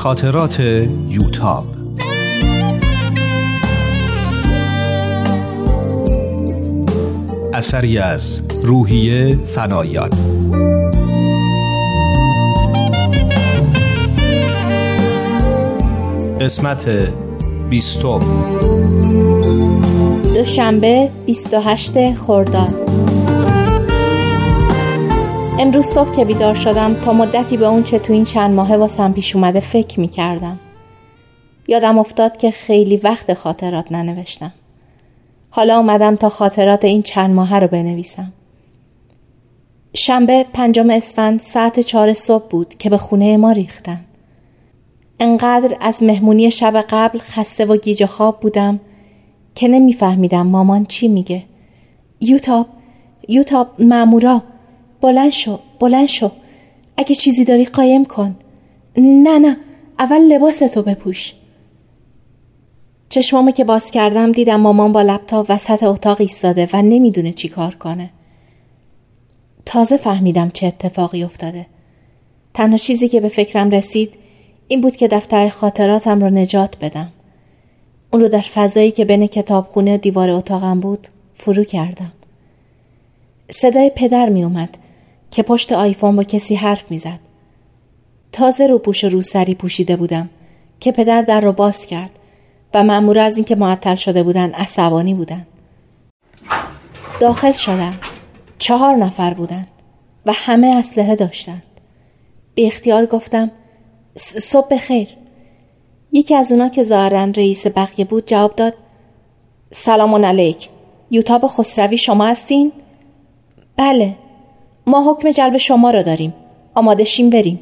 خاطرات یوتاب اثری از روحیه فنایان. قسمت بیستم. دوشنبه 28 خرداد. امروز صبح که بیدار شدم تا مدتی به اون چه تو این چند ماهه واسم پیش اومده فکر می کردم. یادم افتاد که خیلی وقت خاطرات ننوشتم. حالا اومدم تا خاطرات این چند ماهه رو بنویسم. شنبه پنجم اسفند ساعت چهار صبح بود که به خونه ما ریختن. انقدر از مهمونی شب قبل خسته و گیج خواب بودم که نمیفهمیدم مامان چی میگه. یوتاب یوتاب مامورا بلند شو بلند شو. اگه چیزی داری قایم کن. نه نه اول لباستو بپوش. چشمامو که باز کردم دیدم مامان با لپتاپ وسط اتاق ایستاده و نمی‌دونه چی کار کنه. تازه فهمیدم چه اتفاقی افتاده. تنها چیزی که به فکرم رسید این بود که دفتر خاطراتم رو نجات بدم. اون رو در فضایی که بین کتابخونه و دیوار اتاقم بود فرو کردم. صدای پدر می اومد که پشت آیفون با کسی حرف می‌زد. تازه رو پوش رو سری پوشیده بودم که پدر در رو باز کرد و مأمورا از اینکه معطل شده بودن عصبانی بودن. داخل شدم. چهار نفر بودن و همه اسلحه داشتند. به اختیار گفتم صبح خیر. یکی از اونا که ظاهرا رئیس بقیه بود جواب داد سلام علیک یوتاب خسروی شما هستین؟ بله ما حکم جلب شما را داریم. آماده شیم بریم.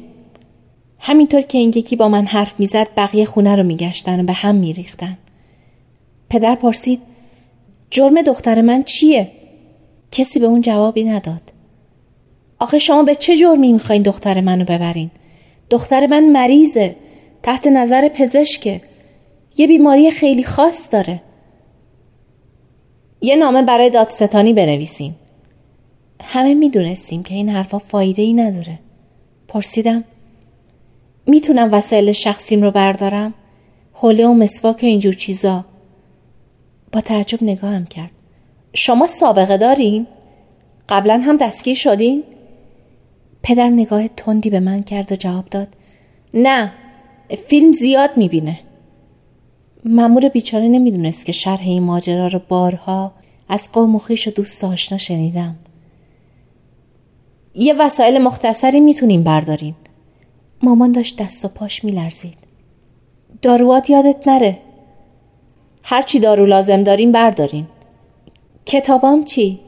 همینطور که این یکی با من حرف می‌زد بقیه خونه رو میگشتن و به هم میریختن. پدر پرسید جرم دختر من چیه؟ کسی به اون جوابی نداد. آخه شما به چه جرمی می‌خواین دختر منو ببرین؟ دختر من مریضه تحت نظر پزشکه. یه بیماری خیلی خاص داره. یه نامه برای دادستانی بنویسین. همه می‌دونستیم که این حرفا فایده ای نداره. پرسیدم می‌تونم وسایل شخصیم رو بردارم؟ حوله و مسواک و اینجور چیزا. با تعجب نگاهم کرد. شما سابقه دارین؟ قبلا هم دستگیر شدین؟ پدر نگاه تندی به من کرد و جواب داد. نه فیلم زیاد می‌بینه. ممور بیچاره نمی‌دونست که شرح این ماجرا رو بارها از قوم و خیش و دوست آشنا شنیدم. یه وسایل مختصری می‌تونیم بردارین. مامان داشت دست و پاش میلرزید. داروات یادت نره. هرچی دارو لازم داریم بردارین. کتابام چی؟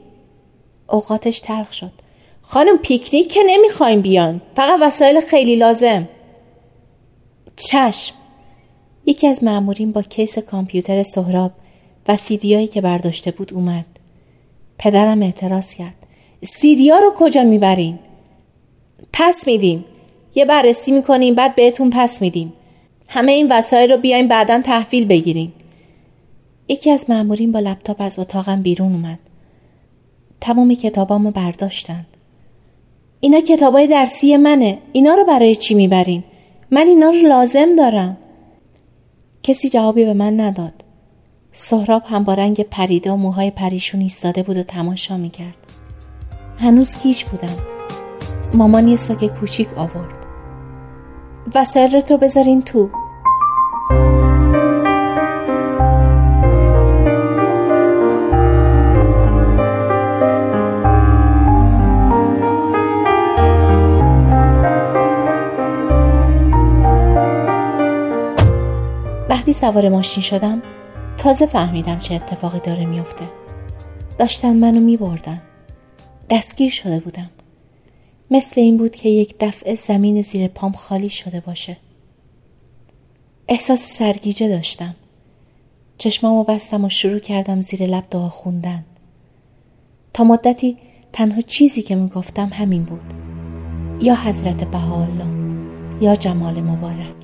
اوقاتش تلخ شد. خانم پیکنیک که نمی‌خوایم بیان. فقط وسایل خیلی لازم. چشم. یکی از معمورین با کیس کامپیوتر سهراب و سیدیایی که برداشته بود اومد. پدرم اعتراض کرد. سیدیا رو کجا می‌برین؟ پس میدیم. یه بررسی می‌کنیم بعد بهتون پس میدیم. همه این وسایل رو بیایم بعدا تحویل بگیریم یکی از مامورین با لپتاپ از اتاقم بیرون اومد. تمام کتابامو برداشتن. اینا کتابای درسی منه. اینا رو برای چی می‌برین؟ من اینا رو لازم دارم. کسی جوابی به من نداد. سهراب هم با رنگ پریده و موهای پریشون ایستاده بود و تماشا می‌کرد. هنوز گیج بودم. مامان یه ساک کوچیک آورد. وسایلت رو بذارین تو. وقتی سوار ماشین شدم تازه فهمیدم چه اتفاقی داره میافته. داشتن منو میبردن. دستگیر شده بودم. مثل این بود که یک دفعه زمین زیر پام خالی شده باشه. احساس سرگیجه داشتم. چشمامو بستم و شروع کردم زیر لب دعا خوندن. تا مدتی تنها چیزی که می‌گفتم همین بود. یا حضرت بهاءالله یا جمال مبارک.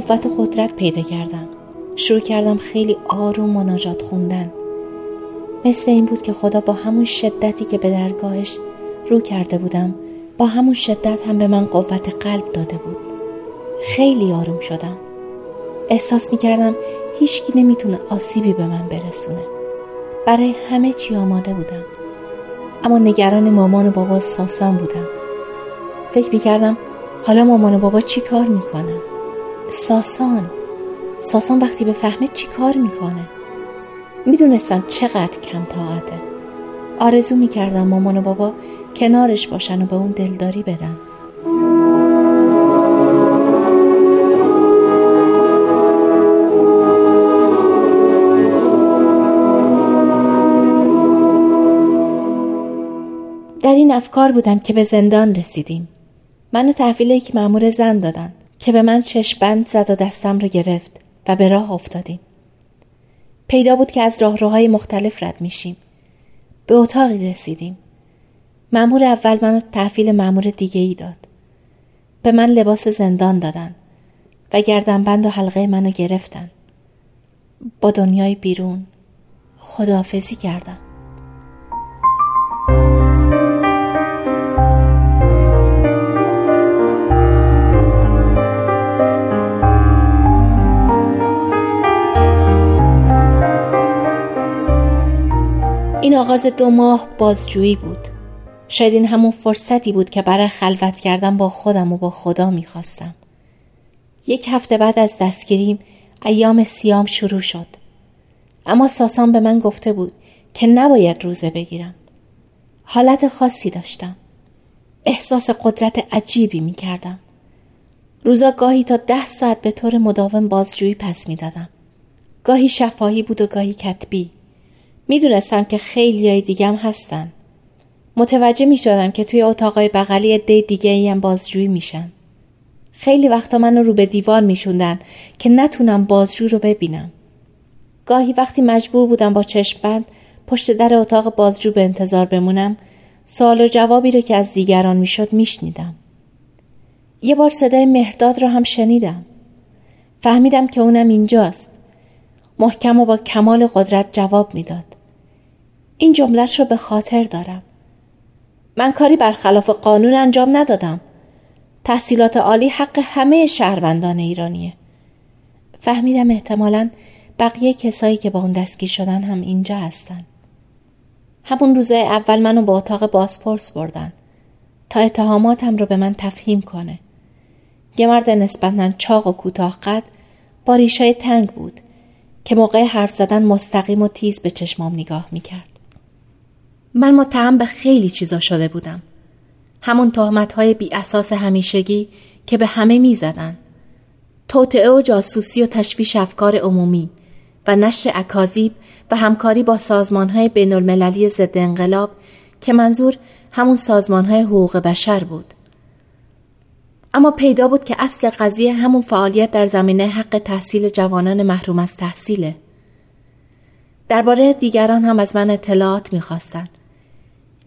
قوت قدرت پیدا کردم. شروع کردم خیلی آروم مناجات خوندن. مثل این بود که خدا با همون شدتی که به درگاهش رو کرده بودم با همون شدت هم به من قوت قلب داده بود. خیلی آروم شدم. احساس می کردم هیچکی نمی‌تونه آسیبی به من برسونه. برای همه چی آماده بودم. اما نگران مامان و بابا ساسان بودم. فکر می کردم حالا مامان و بابا چی کار می‌کنن؟ ساسان. ساسان وقتی به فهمه چی کار می‌کنه. می‌دونستم چقدر کم طاقته آرزو می‌کردم مامان و بابا کنارش باشن و به اون دلداری بدن. در این افکار بودم که به زندان رسیدیم. منو تحویل یک مأمور زن دادن. که به من چشبند زد و دستم رو گرفت و به راه افتادیم. پیدا بود که از راهروهای مختلف رد میشیم. به اتاقی رسیدیم. مأمور اول منو تحویل مأمور دیگه ای داد. به من لباس زندان دادن و گردنبند و حلقه منو گرفتن. با دنیای بیرون خداحافظی کردم. این آغاز دو ماه بازجویی بود. شاید این همون فرصتی بود که برای خلوت کردن با خودم و با خدا می‌خواستم. یک هفته بعد از دستگیریم ایام سیام شروع شد. اما ساسان به من گفته بود که نباید روزه بگیرم. حالت خاصی داشتم. احساس قدرت عجیبی می کردم روزا گاهی تا ده ساعت به طور مداوم بازجویی پس می دادم. گاهی شفاهی بود و گاهی کتبی. می‌دونستم که خیلی های دیگه هم هستن. متوجه می شدم که توی اتاقای بغلی عده دیگه هم بازجویی میشن. خیلی وقتا منو رو به دیوار میشوندن که نتونم بازجو رو ببینم. گاهی وقتی مجبور بودم با چشم بند پشت در اتاق بازجو به انتظار بمونم سوال و جوابی رو که از دیگران می‌شد میشنیدم. یه بار صدای مهرداد رو هم شنیدم. فهمیدم که اونم اینجاست. محکم و با کمال قدرت جواب می‌داد. این جملهش رو به خاطر دارم. من کاری برخلاف قانون انجام ندادم. تحصیلات عالی حق همه شهروندان ایرانیه. فهمیدم احتمالا بقیه کسایی که با اون دستگیر شدن هم اینجا هستن. همون روزه اول منو به اتاق بازپرس بردن تا اتهاماتم رو به من تفهیم کنه. یه مرد نسبتا چاق و کوتاه قد با ریشای تنگ بود که موقع حرف زدن مستقیم و تیز به چشمام نگاه می‌کرد. من متهم به خیلی چیزا شده بودم. همون تهمت های بی اساس همیشگی که به همه می زدن. توطعه و جاسوسی و تشویش افکار عمومی و نشر اکاذیب و همکاری با سازمان های بین المللی ضد انقلاب که منظور همون سازمان های حقوق بشر بود. اما پیدا بود که اصل قضیه همون فعالیت در زمینه حق تحصیل جوانان محروم از تحصیله. درباره دیگران هم از من اطلاعات می‌خواستند.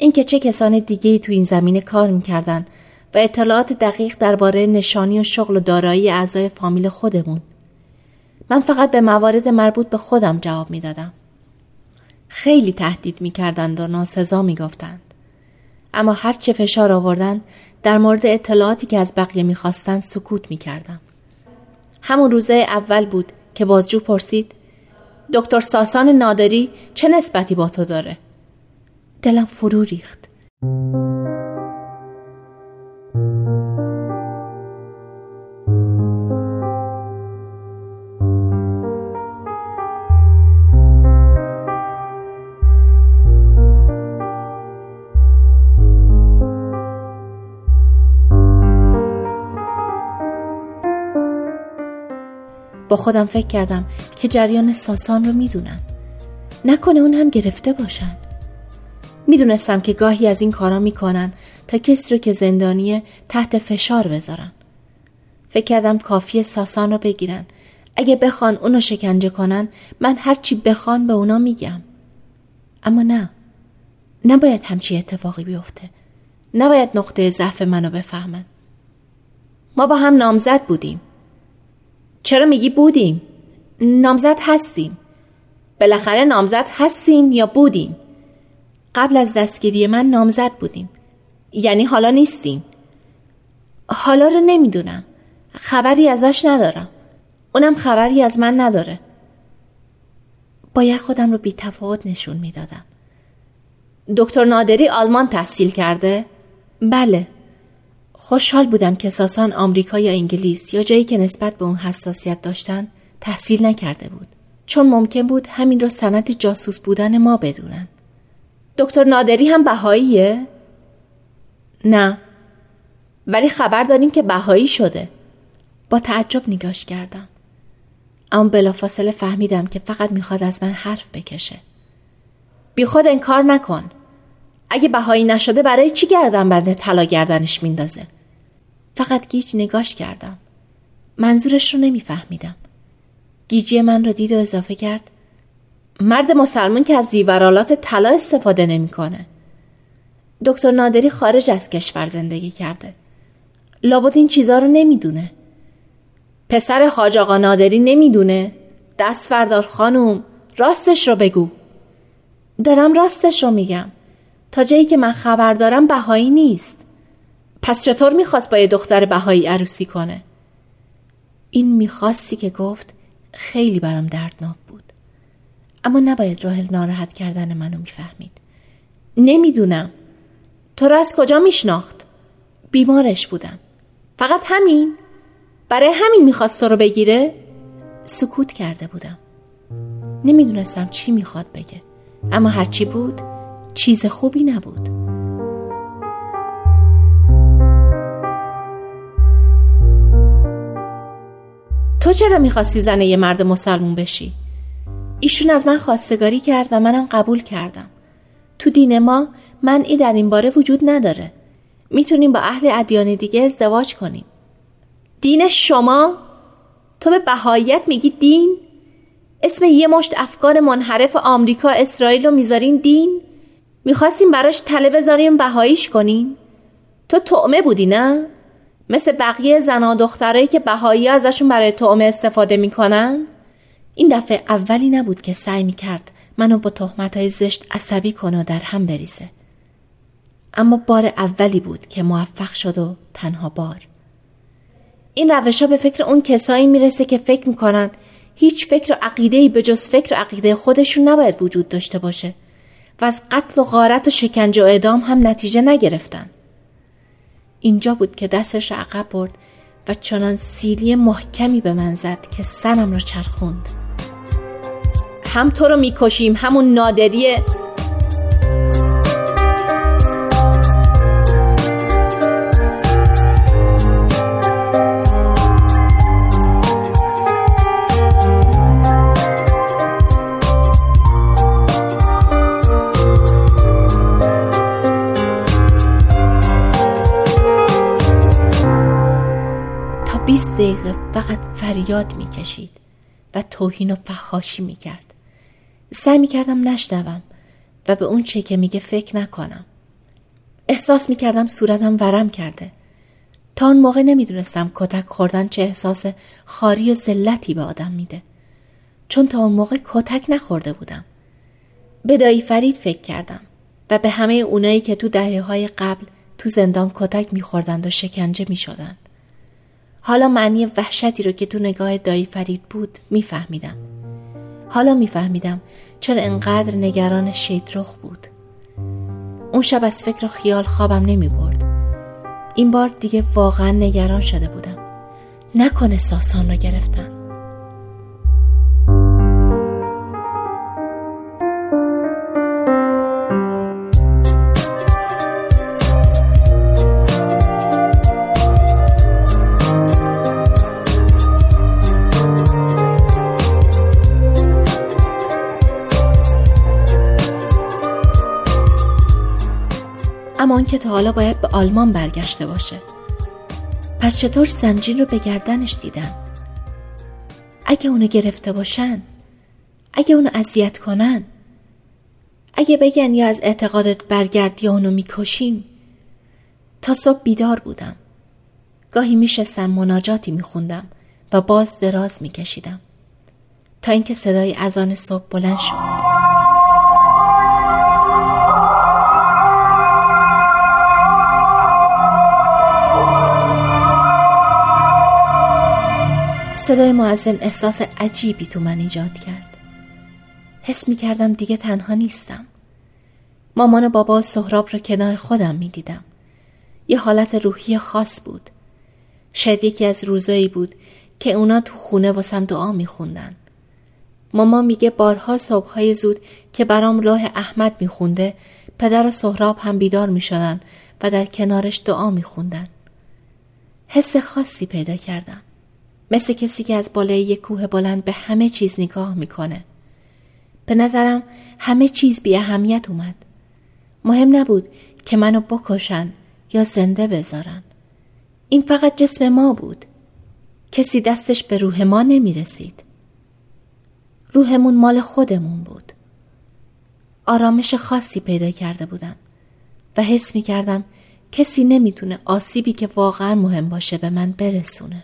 اینکه چه کسان دیگه تو این زمینه کار می‌کردن و اطلاعات دقیق درباره نشانی و شغل و دارایی اعضای فامیل خودمون. من فقط به موارد مربوط به خودم جواب می‌دادم. خیلی تهدید می‌کردند و ناسزا می‌گفتند. اما هر چه فشار آوردن در مورد اطلاعاتی که از بقیه می‌خواستند سکوت می‌کردم. همون روزه اول بود که بازجو پرسید دکتر ساسان نادری چه نسبتی با تو داره؟ دلم فرو ریخت. با خودم فکر کردم که جریان ساسان رو می‌دونن. نکنه اون هم گرفته باشن. می‌دونستم که گاهی از این کارا می‌کنن تا کسی رو که زندانیه تحت فشار بذارن. فکر کردم کافی ساسان رو بگیرن. اگه بخوان اونو شکنجه کنن من هرچی بخوان به اونا میگم. اما نه. نباید همچی اتفاقی بیفته. نباید نقطه ضعف منو بفهمن. ما با هم نامزد بودیم. چرا میگی بودیم؟ نامزد هستیم. بالاخره نامزد هستین یا بودین؟ قبل از دستگیری من نامزد بودیم. یعنی حالا نیستیم. حالا رو نمی‌دونم. خبری ازش ندارم. اونم خبری از من نداره. باید خودم رو بی تفاوت نشون می‌دادم. دکتر نادری آلمان تحصیل کرده؟ بله. خوشحال بودم که ساسان آمریکا یا انگلیس یا جایی که نسبت به اون حساسیت داشتن تحصیل نکرده بود. چون ممکن بود همین رو سنت جاسوس بودن ما بدونن. دکتر نادری هم بهاییه؟ نه. ولی خبر داریم که بهایی شده. با تعجب نگاش کردم. اما بلافاصله فهمیدم که فقط می‌خواد از من حرف بکشه. بی خود انکار نکن. اگه بهایی نشده برای چی گردن بنده طلا گردنش میندازه؟ فقط گیج نگاش کردم. منظورش رو نمیفهمیدم. گیجی من رو دید و اضافه کرد. مرد مسلمون که از زیورالات طلا استفاده نمی‌کنه. دکتر نادری خارج از کشور زندگی کرده. لابد این چیزا رو نمی‌دونه. پسر حاج آقا نادری نمی‌دونه. دست فردار خانوم راستش رو بگو. دارم راستش رو میگم. تا جایی که من خبر دارم بهایی نیست. پس چطور می‌خواست با یه دختر بهایی عروسی کنه؟ این می‌خواستی که گفت خیلی برام دردناک بود. اما نباید راه ناراحت کردن منو می‌فهمید. نمی‌دونم. تو رو از کجا میشناخت؟ بیمارش بودم. فقط همین؟ برای همین می‌خواست تو رو بگیره؟ سکوت کرده بودم. نمی‌دونستم چی می‌خواد بگه. اما هرچی بود چیز خوبی نبود. تو چرا می‌خواستی زن یه مرد مسلمون بشی؟ ایشون از من خواستگاری کرد و منم قبول کردم. تو دین ما منعی در این باره وجود نداره. می‌تونیم با اهل ادیان دیگه ازدواج کنیم. دین شما؟ تو به بهاییت میگی دین؟ اسم یه مشت افکار منحرف آمریکا اسرائیل رو می‌ذارین دین؟ می‌خواستیم براش تله بذاریم بهاییش کنیم؟ تو تعمه بودی نه؟ مثل بقیه زن و دخترایی که بهایی ازشون برای تعمه استفاده می‌کنن؟ این دفعه اولی نبود که سعی می کرد منو با تهمت های زشت عصبی کنه و در هم بریزه. اما بار اولی بود که موفق شد و تنها بار. این روش ها به فکر اون کسایی می‌رسه که فکر می‌کنن هیچ فکر و عقیده به جز فکر و عقیده خودشون نباید وجود داشته باشه و از قتل و غارت و شکنجه و اعدام هم نتیجه نگرفتن. اینجا بود که دستش عقب برد و چنان سیلی محکمی به من زد که سرم را چرخوند. هم تو رو می‌کشیم همون نادریه. تا 20 دقیقه فقط فریاد می‌کشید و توهین و فحاشی می‌کرد. سعی می کردم نشنوم و به اون چه که میگه فکر نکنم. احساس می کردم صورتم ورم کرده. تا اون موقع نمی‌دونستم کتک خوردن چه احساس خاری و ذلتی به آدم میده. چون تا اون موقع کتک نخورده بودم. به دایی فرید فکر کردم و به همه اونایی که تو دهه های قبل تو زندان کتک میخوردند و شکنجه می‌شدند. حالا معنی وحشتی رو که تو نگاه دایی فرید بود میفهمیدم. حالا میفهمیدم چرا انقدر نگران رخ بود. اون شب از فکر و خیال خوابم نمی برد این بار دیگه واقعا نگران شده بودم. نکنه ساسان را گرفتن. اما که تا حالا باید به آلمان برگشته باشه. پس چطور زنجین رو به گردنش دیدن؟ اگه اونو گرفته باشن؟ اگه اونو اذیت کنن؟ اگه بگن یا از اعتقادت برگرد یا اونو می‌کشیم؟ تا صبح بیدار بودم. گاهی میشستم مناجاتی میخوندم و باز دراز می کشیدم تا اینکه صدای اذان صبح بلند شد. صدای معزن احساس عجیبی تو من ایجاد کرد حس می کردم دیگه تنها نیستم مامان و بابا و سهراب را کنار خودم می دیدم یه حالت روحی خاص بود شاید یکی از روزایی بود که اونا تو خونه واسم دعا می خوندن. ماما میگه بارها صبحهای زود که برام راه احمد میخونده پدر و سهراب هم بیدار می شدن و در کنارش دعا می خوندن. حس خاصی پیدا کردم. مثل کسی که از بالای یک کوه بلند به همه چیز نگاه می‌کنه. به نظرم همه چیز بی اهمیت اومد. مهم نبود که منو بکشن یا زنده بذارن. این فقط جسم ما بود. کسی دستش به روح ما نمی رسید. روحمون مال خودمون بود. آرامش خاصی پیدا کرده بودم و حس می کردم کسی نمی‌تونه آسیبی که واقعا مهم باشه به من برسونه.